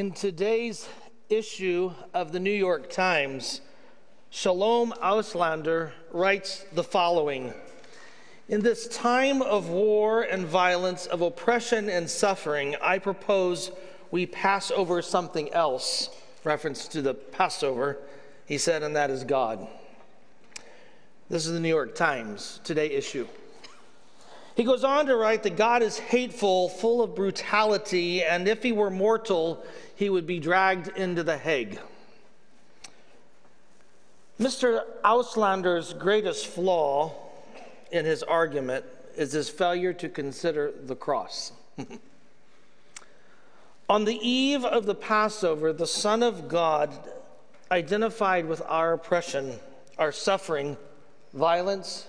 In today's issue of the New York Times, Shalom Auslander writes the following In this time of war and violence, of oppression and suffering, I propose we pass over something else, reference to the Passover, he said, and that is God. This is the New York Times, today issue. He goes on to write that God is hateful, full of brutality, and if he were mortal, he would be dragged into the Hague. Mr. Auslander's greatest flaw in his argument is his failure to consider the cross. On the eve of the Passover, the Son of God identified with our oppression, our suffering, violence,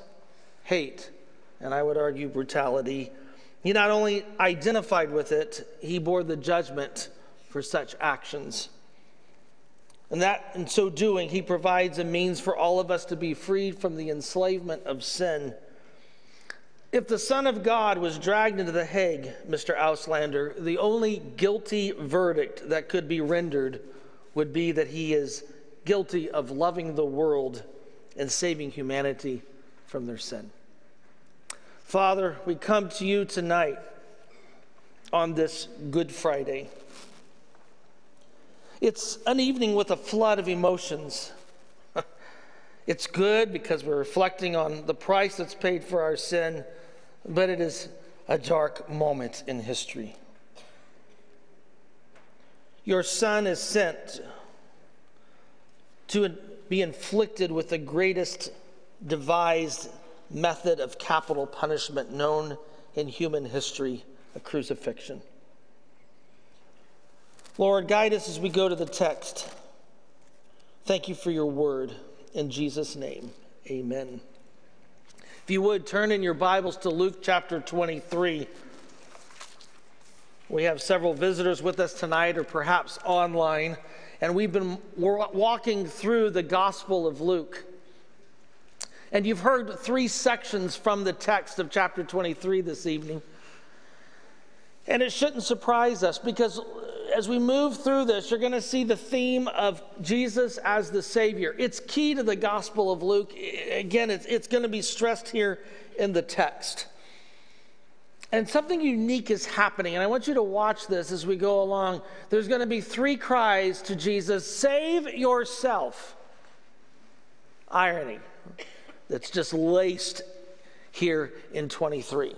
hate and I would argue brutality. He not only identified with it, he bore the judgment for such actions. And that in so doing, he provides a means for all of us to be freed from the enslavement of sin. If the Son of God was dragged into the Hague, Mr. Auslander, the only guilty verdict that could be rendered would be that he is guilty of loving the world and saving humanity from their sin. Father, we come to you tonight on this Good Friday. It's an evening with a flood of emotions. it's good because we're reflecting on the price that's paid for our sin, but it is a dark moment in history. Your son is sent to be inflicted with the greatest devised method of capital punishment known in human history, a crucifixion. Lord, guide us as we go to the text. Thank you for your word. In Jesus' name, amen. If you would, turn in your Bibles to Luke chapter 23. We have several visitors with us tonight, or perhaps online, and we've been walking through the Gospel of Luke. And you've heard three sections from the text of chapter 23 this evening. And it shouldn't surprise us because as we move through this, you're going to see the theme of Jesus as the Savior. It's key to the Gospel of Luke. Again, it's, it's going to be stressed here in the text. And something unique is happening, and I want you to watch this as we go along. There's going to be three cries to Jesus Save yourself. Irony that's just laced here in 23.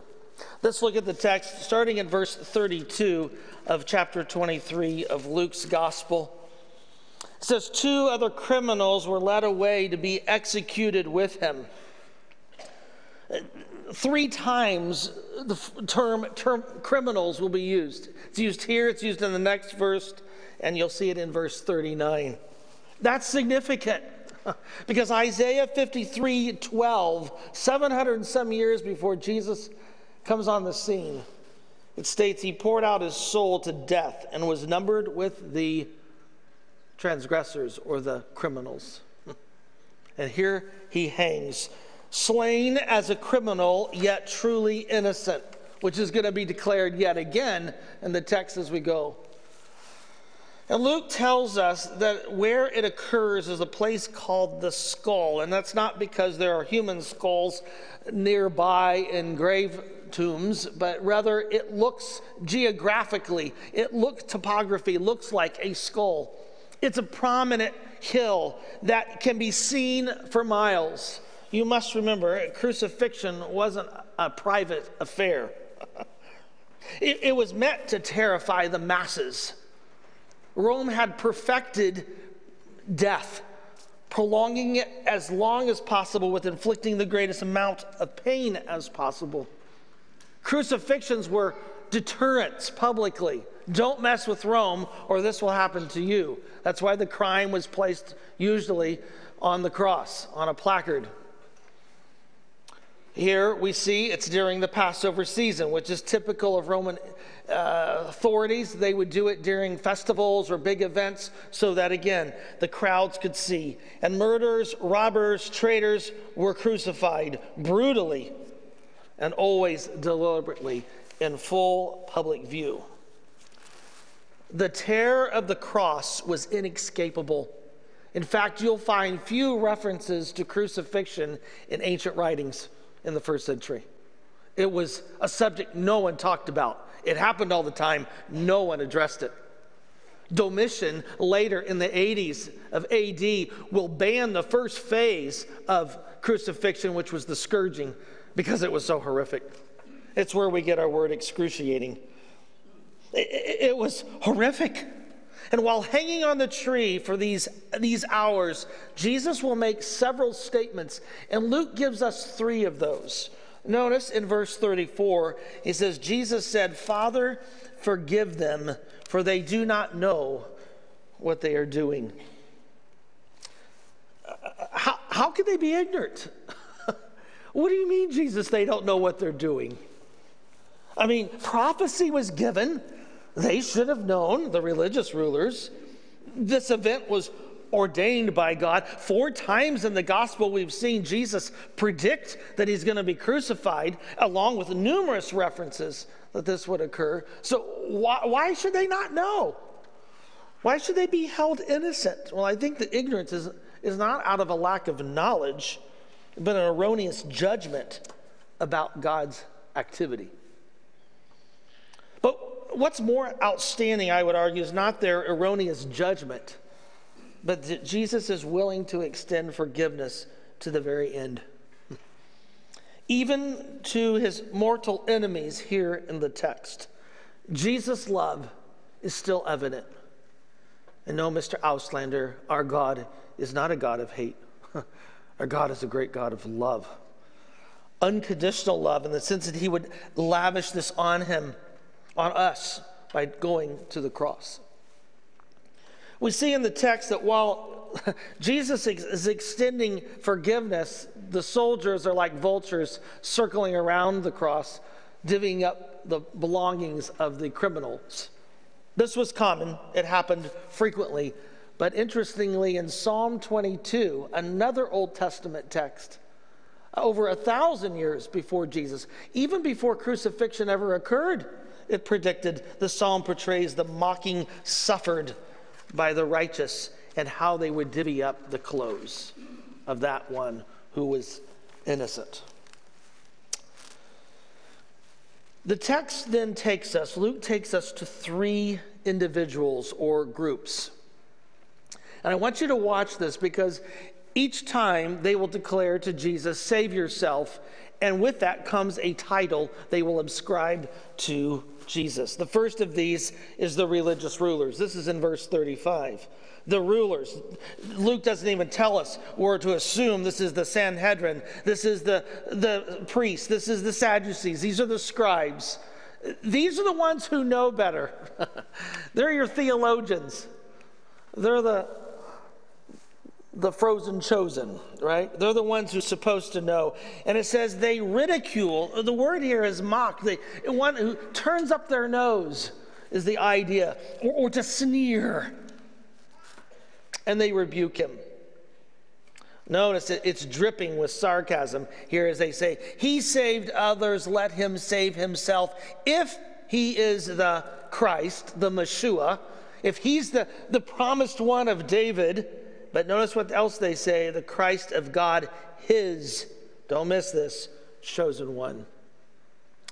Let's look at the text starting in verse 32 of chapter 23 of Luke's gospel. It says, Two other criminals were led away to be executed with him. Three times the term, term criminals will be used. It's used here, it's used in the next verse, and you'll see it in verse 39. That's significant. because Isaiah 53 12, 700 and some years before Jesus comes on the scene, it states, He poured out His soul to death and was numbered with the transgressors or the criminals. And here he hangs, slain as a criminal, yet truly innocent, which is going to be declared yet again in the text as we go. And Luke tells us that where it occurs is a place called the skull. And that's not because there are human skulls nearby in grave tombs, but rather it looks geographically, it looks topography, looks like a skull. It's a prominent hill that can be seen for miles. You must remember, crucifixion wasn't a private affair. it, it was meant to terrify the masses. Rome had perfected death, prolonging it as long as possible with inflicting the greatest amount of pain as possible. Crucifixions were deterrents publicly. Don't mess with Rome or this will happen to you. That's why the crime was placed usually on the cross, on a placard. Here we see it's during the Passover season, which is typical of Roman uh, authorities. They would do it during festivals or big events so that, again, the crowds could see. And murderers, robbers, traitors were crucified brutally and always deliberately in full public view. The terror of the cross was inescapable. In fact, you'll find few references to crucifixion in ancient writings in the first century. It was a subject no one talked about. It happened all the time, no one addressed it. Domitian, later in the 80s of AD, will ban the first phase of crucifixion, which was the scourging, because it was so horrific. It's where we get our word excruciating. It, it was horrific. And while hanging on the tree for these, these hours, Jesus will make several statements, and Luke gives us three of those. Notice in verse 34, he says, Jesus said, Father, forgive them, for they do not know what they are doing. Uh, how, how can they be ignorant? what do you mean, Jesus, they don't know what they're doing? I mean, prophecy was given. They should have known, the religious rulers. This event was ordained by God. Four times in the gospel, we've seen Jesus predict that he's going to be crucified, along with numerous references that this would occur. So, why, why should they not know? Why should they be held innocent? Well, I think the ignorance is, is not out of a lack of knowledge, but an erroneous judgment about God's activity. What's more outstanding, I would argue, is not their erroneous judgment but that Jesus is willing to extend forgiveness to the very end. Even to his mortal enemies here in the text, Jesus' love is still evident. And no, Mr. Auslander, our God is not a God of hate. Our God is a great God of love. Unconditional love in the sense that he would lavish this on him, on us, by going to the cross. We see in the text that while Jesus is extending forgiveness, the soldiers are like vultures circling around the cross, divvying up the belongings of the criminals. This was common, it happened frequently. But interestingly, in Psalm 22, another Old Testament text, over a thousand years before Jesus, even before crucifixion ever occurred, it predicted the psalm portrays the mocking suffered by the righteous and how they would divvy up the clothes of that one who was innocent. The text then takes us, Luke takes us to three individuals or groups. And I want you to watch this because each time they will declare to Jesus, Save yourself. And with that comes a title they will ascribe to Jesus. The first of these is the religious rulers. This is in verse 35. The rulers. Luke doesn't even tell us. We're to assume this is the Sanhedrin, this is the, the priests, this is the Sadducees, these are the scribes. These are the ones who know better. They're your theologians. They're the the frozen chosen, right? They're the ones who're supposed to know. And it says they ridicule. The word here is mock. The one who turns up their nose is the idea, or, or to sneer. And they rebuke him. Notice it, it's dripping with sarcasm here as they say, He saved others, let him save himself. If he is the Christ, the Messiah, if he's the, the promised one of David, but notice what else they say the Christ of God, his, don't miss this, chosen one.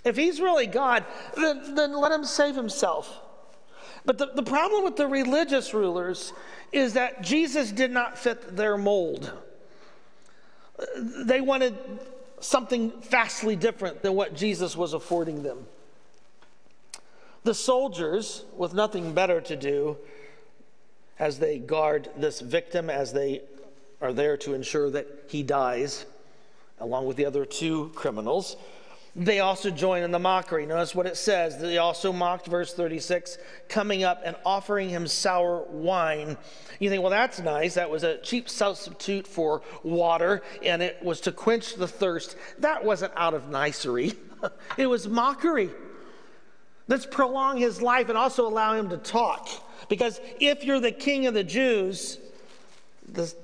If he's really God, then, then let him save himself. But the, the problem with the religious rulers is that Jesus did not fit their mold. They wanted something vastly different than what Jesus was affording them. The soldiers, with nothing better to do, as they guard this victim, as they are there to ensure that he dies, along with the other two criminals, they also join in the mockery. Notice what it says. They also mocked, verse 36, coming up and offering him sour wine. You think, well, that's nice. That was a cheap substitute for water, and it was to quench the thirst. That wasn't out of nicery, it was mockery. Let's prolong his life and also allow him to talk. Because if you're the king of the Jews,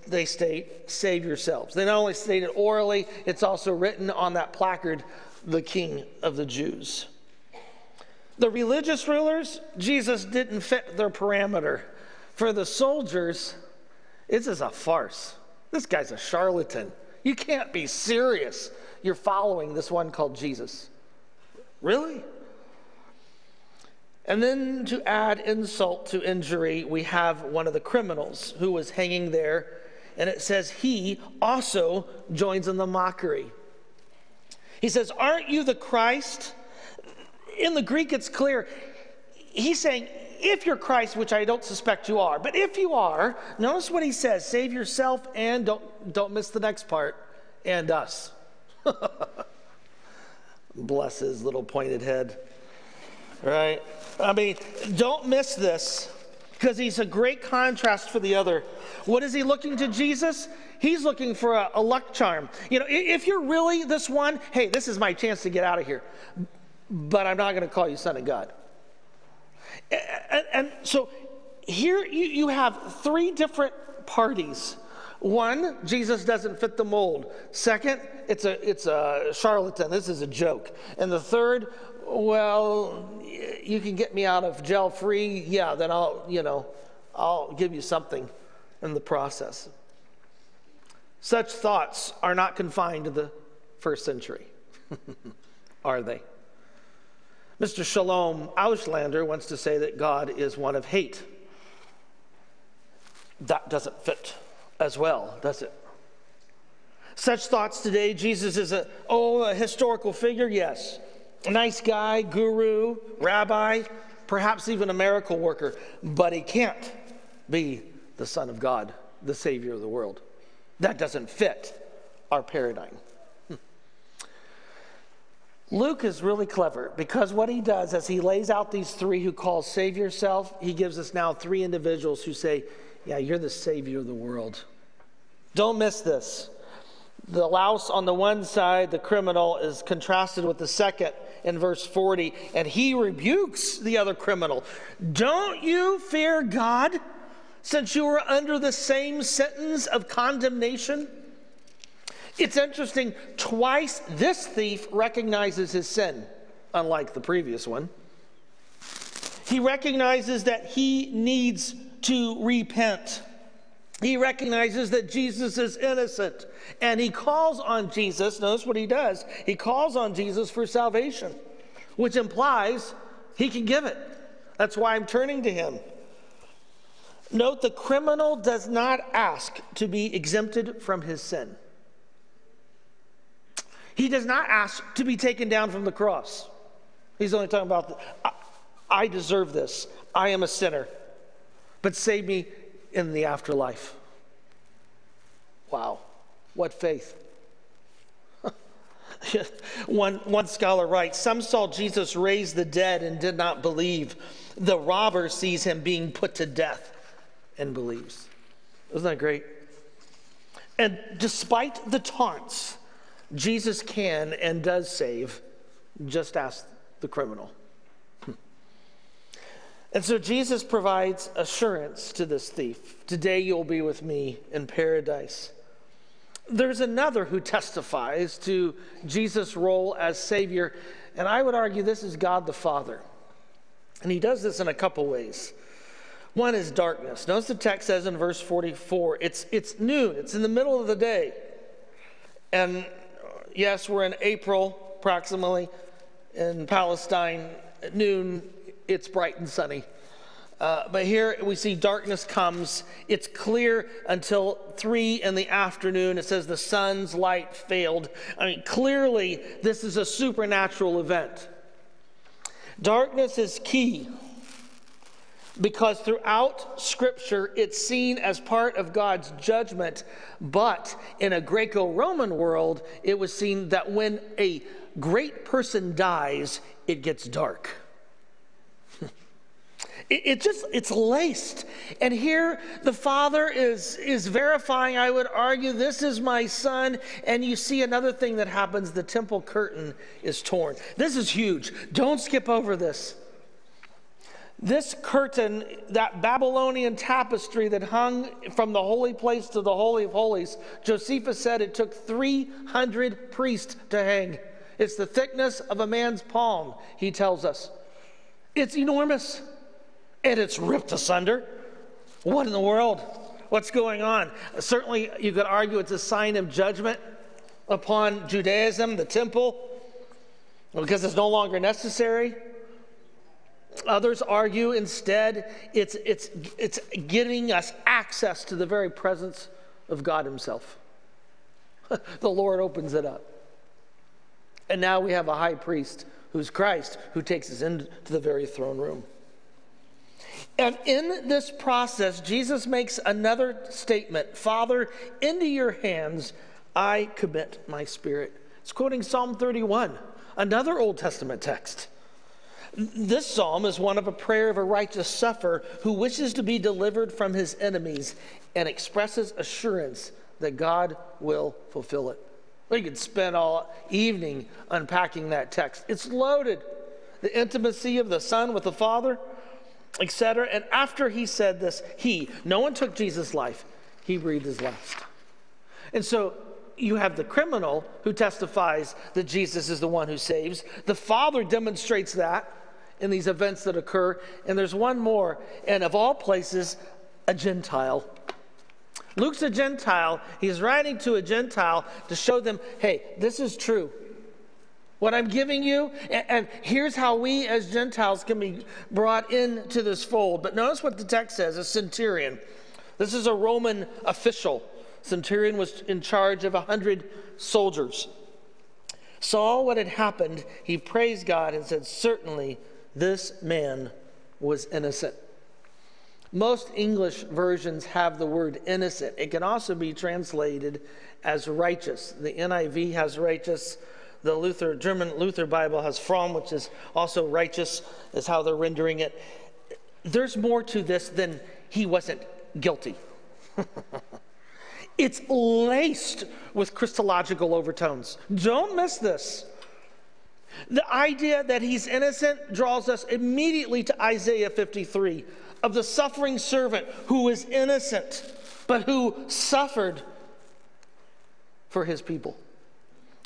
they state, save yourselves. They not only state it orally, it's also written on that placard, the king of the Jews. The religious rulers, Jesus didn't fit their parameter. For the soldiers, this is a farce. This guy's a charlatan. You can't be serious. You're following this one called Jesus. Really? And then to add insult to injury, we have one of the criminals who was hanging there, and it says he also joins in the mockery. He says, Aren't you the Christ? In the Greek, it's clear. He's saying, If you're Christ, which I don't suspect you are, but if you are, notice what he says save yourself and don't, don't miss the next part, and us. Bless his little pointed head. Right? I mean, don't miss this because he's a great contrast for the other. What is he looking to Jesus? He's looking for a, a, luck charm. You know, if you're really this one, hey, this is my chance to get out of here. But I'm not going to call you son of God. And, and so here you, you have three different parties. One, Jesus doesn't fit the mold. Second, it's a, it's a charlatan. This is a joke. And the third, well, you can get me out of jail free, yeah, then I'll, you know, I'll give you something in the process. Such thoughts are not confined to the first century, are they? Mr. Shalom Auslander wants to say that God is one of hate. That doesn't fit as well, does it? Such thoughts today, Jesus is a, oh, a historical figure, yes nice guy, guru, rabbi, perhaps even a miracle worker, but he can't be the Son of God, the Savior of the world. That doesn't fit our paradigm. Hmm. Luke is really clever because what he does as he lays out these three who call save yourself, he gives us now three individuals who say, Yeah, you're the Savior of the world. Don't miss this. The louse on the one side, the criminal, is contrasted with the second in verse 40, and he rebukes the other criminal. Don't you fear God since you are under the same sentence of condemnation? It's interesting, twice this thief recognizes his sin, unlike the previous one. He recognizes that he needs to repent. He recognizes that Jesus is innocent and he calls on Jesus. Notice what he does. He calls on Jesus for salvation, which implies he can give it. That's why I'm turning to him. Note the criminal does not ask to be exempted from his sin. He does not ask to be taken down from the cross. He's only talking about, the, I, I deserve this. I am a sinner, but save me in the afterlife. Wow, what faith. one, one scholar writes Some saw Jesus raise the dead and did not believe. The robber sees him being put to death and believes. Isn't that great? And despite the taunts, Jesus can and does save. Just ask the criminal. And so Jesus provides assurance to this thief Today you'll be with me in paradise. There's another who testifies to Jesus' role as Savior, and I would argue this is God the Father. And he does this in a couple ways. One is darkness. Notice the text says in verse 44 it's, it's noon, it's in the middle of the day. And uh, yes, we're in April approximately in Palestine at noon it's bright and sunny. Uh, but here we see darkness comes. It's clear until three in the afternoon. It says the sun's light failed. I mean, clearly, this is a supernatural event. Darkness is key because throughout Scripture it's seen as part of God's judgment, but in a Greco Roman world, it was seen that when a great person dies, it gets dark. It, it, just it's laced. And here the father is is verifying i would argue this is my son. And you see another thing that happens. The temple curtain is torn. This is huge. Don't skip over this. This curtain, that Babylonian tapestry that hung from the holy place to the Holy of Holies, Josephus said it took 300 priests to hang. It's the thickness of a man's palm, he tells us. It's enormous and it's ripped asunder. What in the world? What's going on? Certainly, you could argue it's a sign of judgment upon Judaism, the temple, because it's no longer necessary. Others argue instead it's, it's, it's giving us access to the very presence of God Himself. the Lord opens it up. And now we have a high priest who's Christ who takes us into the very throne room. And in this process, Jesus makes another statement Father, into your hands I commit my spirit. It's quoting Psalm 31, another Old Testament text. This psalm is one of a prayer of a righteous sufferer who wishes to be delivered from his enemies and expresses assurance that God will fulfill it. We could spend all evening unpacking that text. It's loaded. The intimacy of the Son with the Father, etc. And after he said this, he, no one took Jesus' life, he breathed his last. And so you have the criminal who testifies that Jesus is the one who saves. The Father demonstrates that in these events that occur. And there's one more, and of all places, a Gentile. Luke's a Gentile. He's writing to a Gentile to show them hey, this is true. What I'm giving you, and, here's how we as Gentiles can be brought into this fold. But notice what the text says a centurion. This is a Roman official. Centurion was in charge of a hundred soldiers. Saw what had happened. He praised God and said, Certainly this man was innocent. Most English versions have the word innocent. It can also be translated as righteous. The NIV has righteous. The Luther, German Luther Bible has fromm, which is also righteous, is how they're rendering it. There's more to this than he wasn't guilty. it's laced with Christological overtones. Don't miss this. The idea that he's innocent draws us immediately to Isaiah 53 of the suffering servant who is innocent, but who suffered for his people.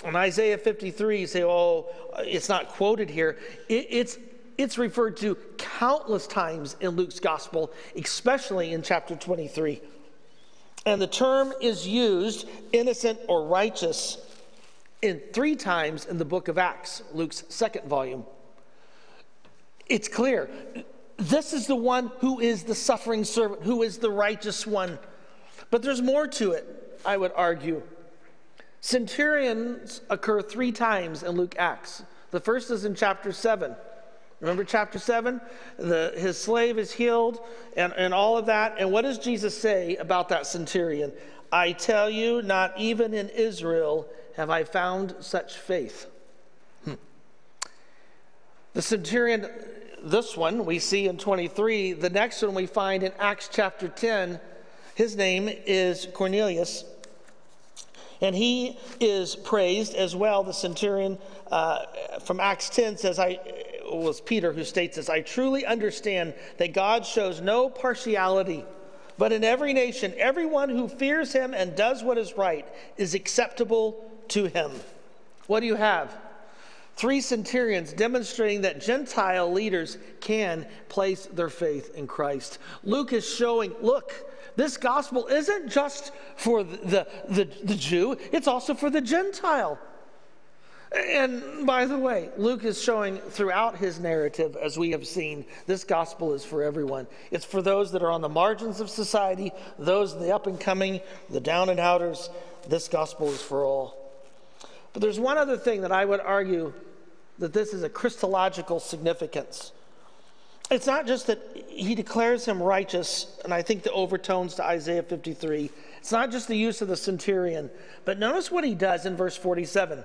In Isaiah 53, you say, oh, uh, it's not quoted here. It, it's, it's referred to countless times in Luke's gospel, especially in chapter 23. And the term is used, innocent or righteous, in three times in the book of Acts, Luke's second volume. It's clear. This is the one who is the suffering servant, who is the righteous one. But there's more to it, I would argue. Centurions occur three times in Luke Acts. The first is in chapter 7. Remember chapter 7? The, his slave is healed and, and all of that. And what does Jesus say about that centurion? I tell you, not even in Israel have I found such faith. Hmm. The centurion, this one we see in 23. The next one we find in Acts chapter 10. His name is Cornelius. And he is praised as well. The centurion uh, from Acts 10 says, I was Peter who states this I truly understand that God shows no partiality but in every nation, everyone who fears him and does what is right is acceptable to him. What do you have? Three centurions demonstrating that Gentile leaders can place their faith in Christ. Luke is showing look, this gospel isn't just for the, the, the, Jew, it's also for the Gentile. And by the way, Luke is showing throughout his narrative, as we have seen, this gospel is for everyone. It's for those that are on the margins of society, those the up and coming, the down and outers. This gospel is for all. But there's one other thing that I would argue that this is a Christological significance. It's not just that he declares him righteous, and I think the overtones to Isaiah 53. It's not just the use of the centurion, but notice what he does in verse 47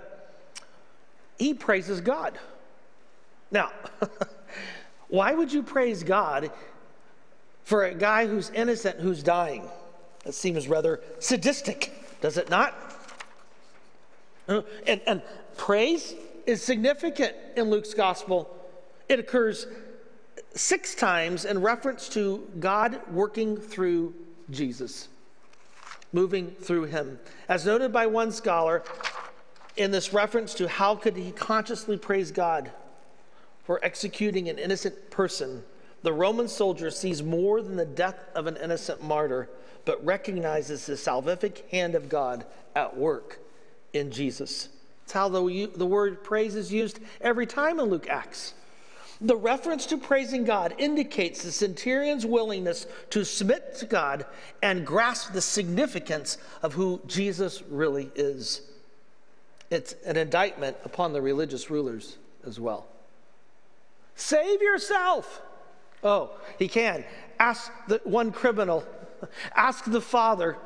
he praises God. Now, why would you praise God for a guy who's innocent who's dying? That seems rather sadistic, does it not? Uh, and, and praise is significant in Luke's gospel. It occurs six times in reference to God working through Jesus, moving through him. As noted by one scholar, in this reference to how could he consciously praise God for executing an innocent person, the Roman soldier sees more than the death of an innocent martyr, but recognizes the salvific hand of God at work in Jesus. It's how the, the word praise is used every time in Luke Acts. The reference to praising God indicates the centurion's willingness to submit to God and grasp the significance of who Jesus really is. It's an indictment upon the religious rulers as well. Save yourself. Oh, he can. Ask the one criminal, ask the father,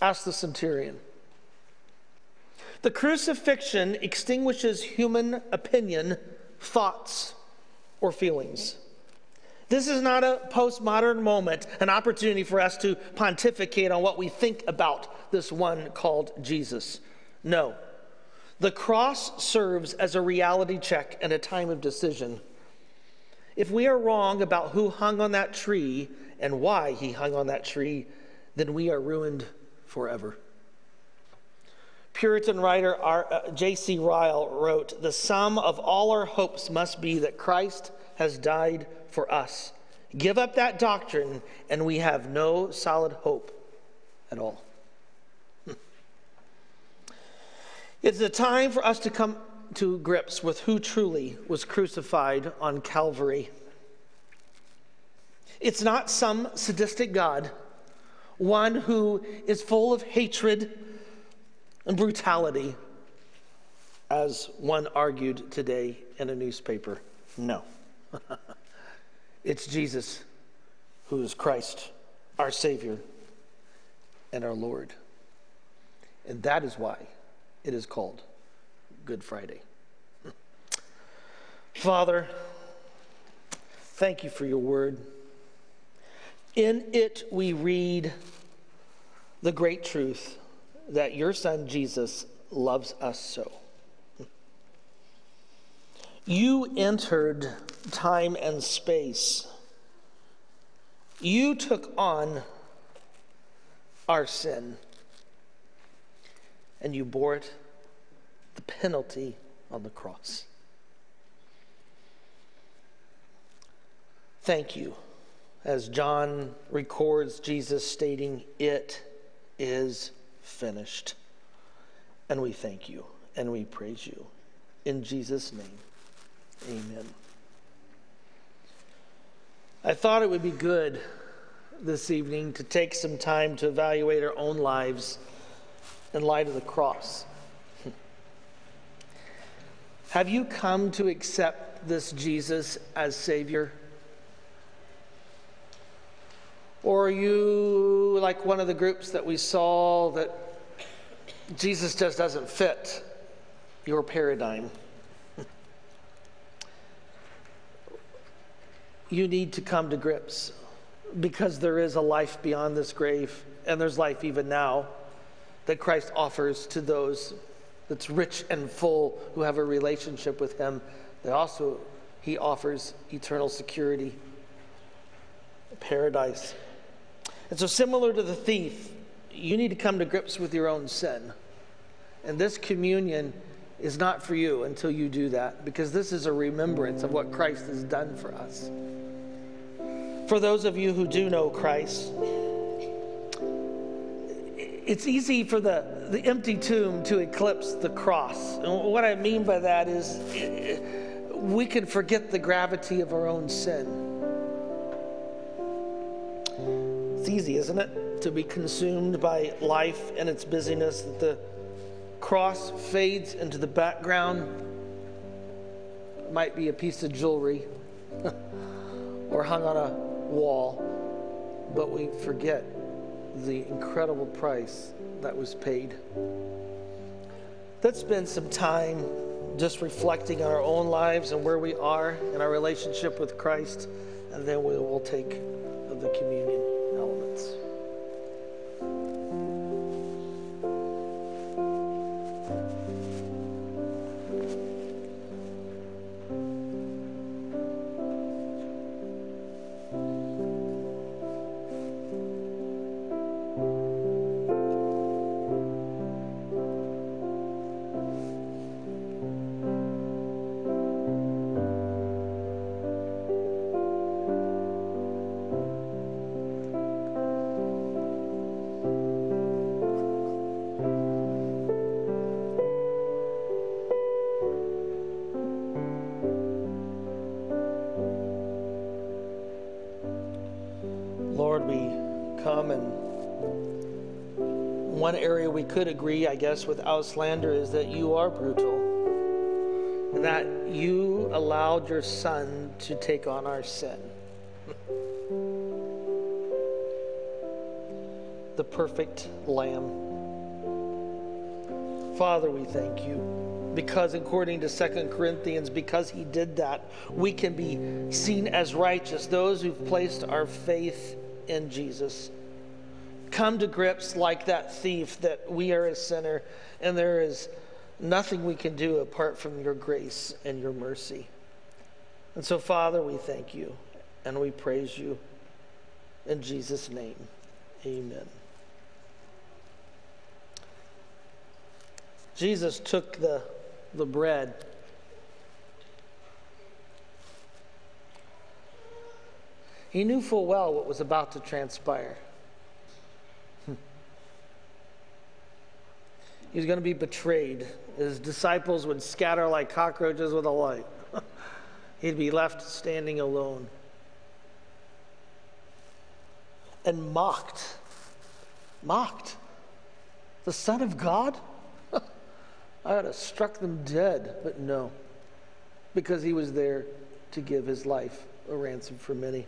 ask the centurion. The crucifixion extinguishes human opinion, thoughts, or feelings. This is not a postmodern moment, an opportunity for us to pontificate on what we think about this one called Jesus. No. The cross serves as a reality check and a time of decision. If we are wrong about who hung on that tree and why he hung on that tree, then we are ruined forever. Puritan writer uh, J.C. Ryle wrote The sum of all our hopes must be that Christ has died for us. Give up that doctrine, and we have no solid hope at all. It's a time for us to come to grips with who truly was crucified on Calvary. It's not some sadistic God, one who is full of hatred and brutality, as one argued today in a newspaper. No. it's Jesus who is Christ, our Savior and our Lord. And that is why it is called Good Friday. Father, thank you for your word. In it, we read the great truth that your son Jesus loves us so. You entered time and space. You took on our sin and you bore it, the penalty on the cross. Thank you. As John records Jesus stating, It is finished. And we thank you and we praise you. In Jesus' name, amen. I thought it would be good this evening to take some time to evaluate our own lives in light of the cross. Have you come to accept this Jesus as Savior? Or are you like one of the groups that we saw that Jesus just doesn't fit your paradigm? You need to come to grips because there is a life beyond this grave, and there's life even now that Christ offers to those that's rich and full who have a relationship with him. That also he offers eternal security, paradise. And so similar to the thief, you need to come to grips with your own sin. And this communion is not for you until you do that, because this is a remembrance of what Christ has done for us. For those of you who do know Christ, it's easy for the, the empty tomb to eclipse the cross. And what I mean by that is we can forget the gravity of our own sin. It's easy, isn't it, to be consumed by life and its busyness, that the cross fades into the background. It might be a piece of jewelry or hung on a wall, but we forget the incredible price that was paid. Let's spend some time just reflecting on our own lives and where we are in our relationship with Christ, and then we will take the communion. We could agree, I guess, with Auslander is that you are brutal. And that you allowed your son to take on our sin. the perfect lamb. Father, we thank you because according to Second Corinthians, because he did that, we can be seen as righteous, those who've placed our faith in Jesus come to grips like that thief that we are a sinner and there is nothing we can do apart from your grace and your mercy. And so, Father, we thank you and we praise you. In Jesus' name, amen. Jesus took the, the bread. He knew full well what was about to transpire. He was going to be betrayed. His disciples would scatter like cockroaches with a light. He'd be left standing alone and mocked. Mocked. The Son of God? I would have struck them dead, but no, because he was there to give his life a ransom for many.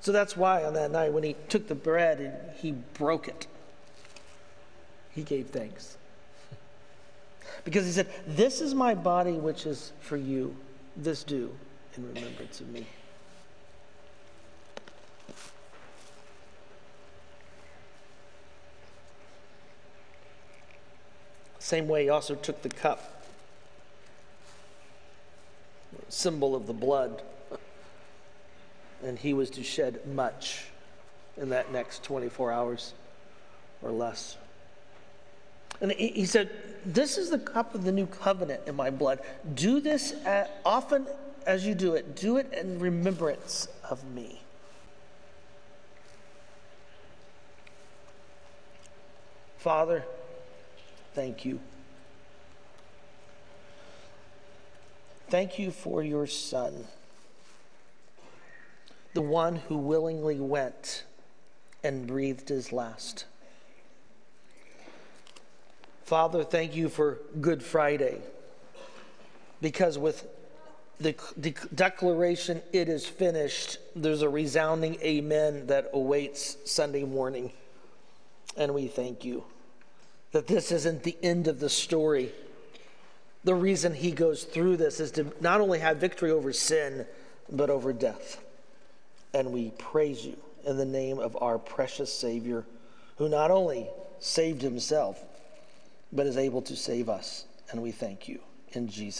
So that's why on that night, when he took the bread, and he broke it he gave thanks. Because he said, This is my body which is for you. This do in remembrance of me. Same way, he also took the cup, symbol of the blood, and he was to shed much in that next 24 hours or less. And he said, This is the cup of the new covenant in my blood. Do this uh, often as you do it, do it in remembrance of me. Father, thank you. Thank you for your Son, the one who willingly went and breathed his last. Father, thank you for Good Friday. Because with the de- declaration, it is finished, there's a resounding amen that awaits Sunday morning. And we thank you that this isn't the end of the story. The reason he goes through this is to not only have victory over sin, but over death. And we praise you in the name of our precious Savior, who not only saved himself, but is able to save us. And we thank you in Jesus.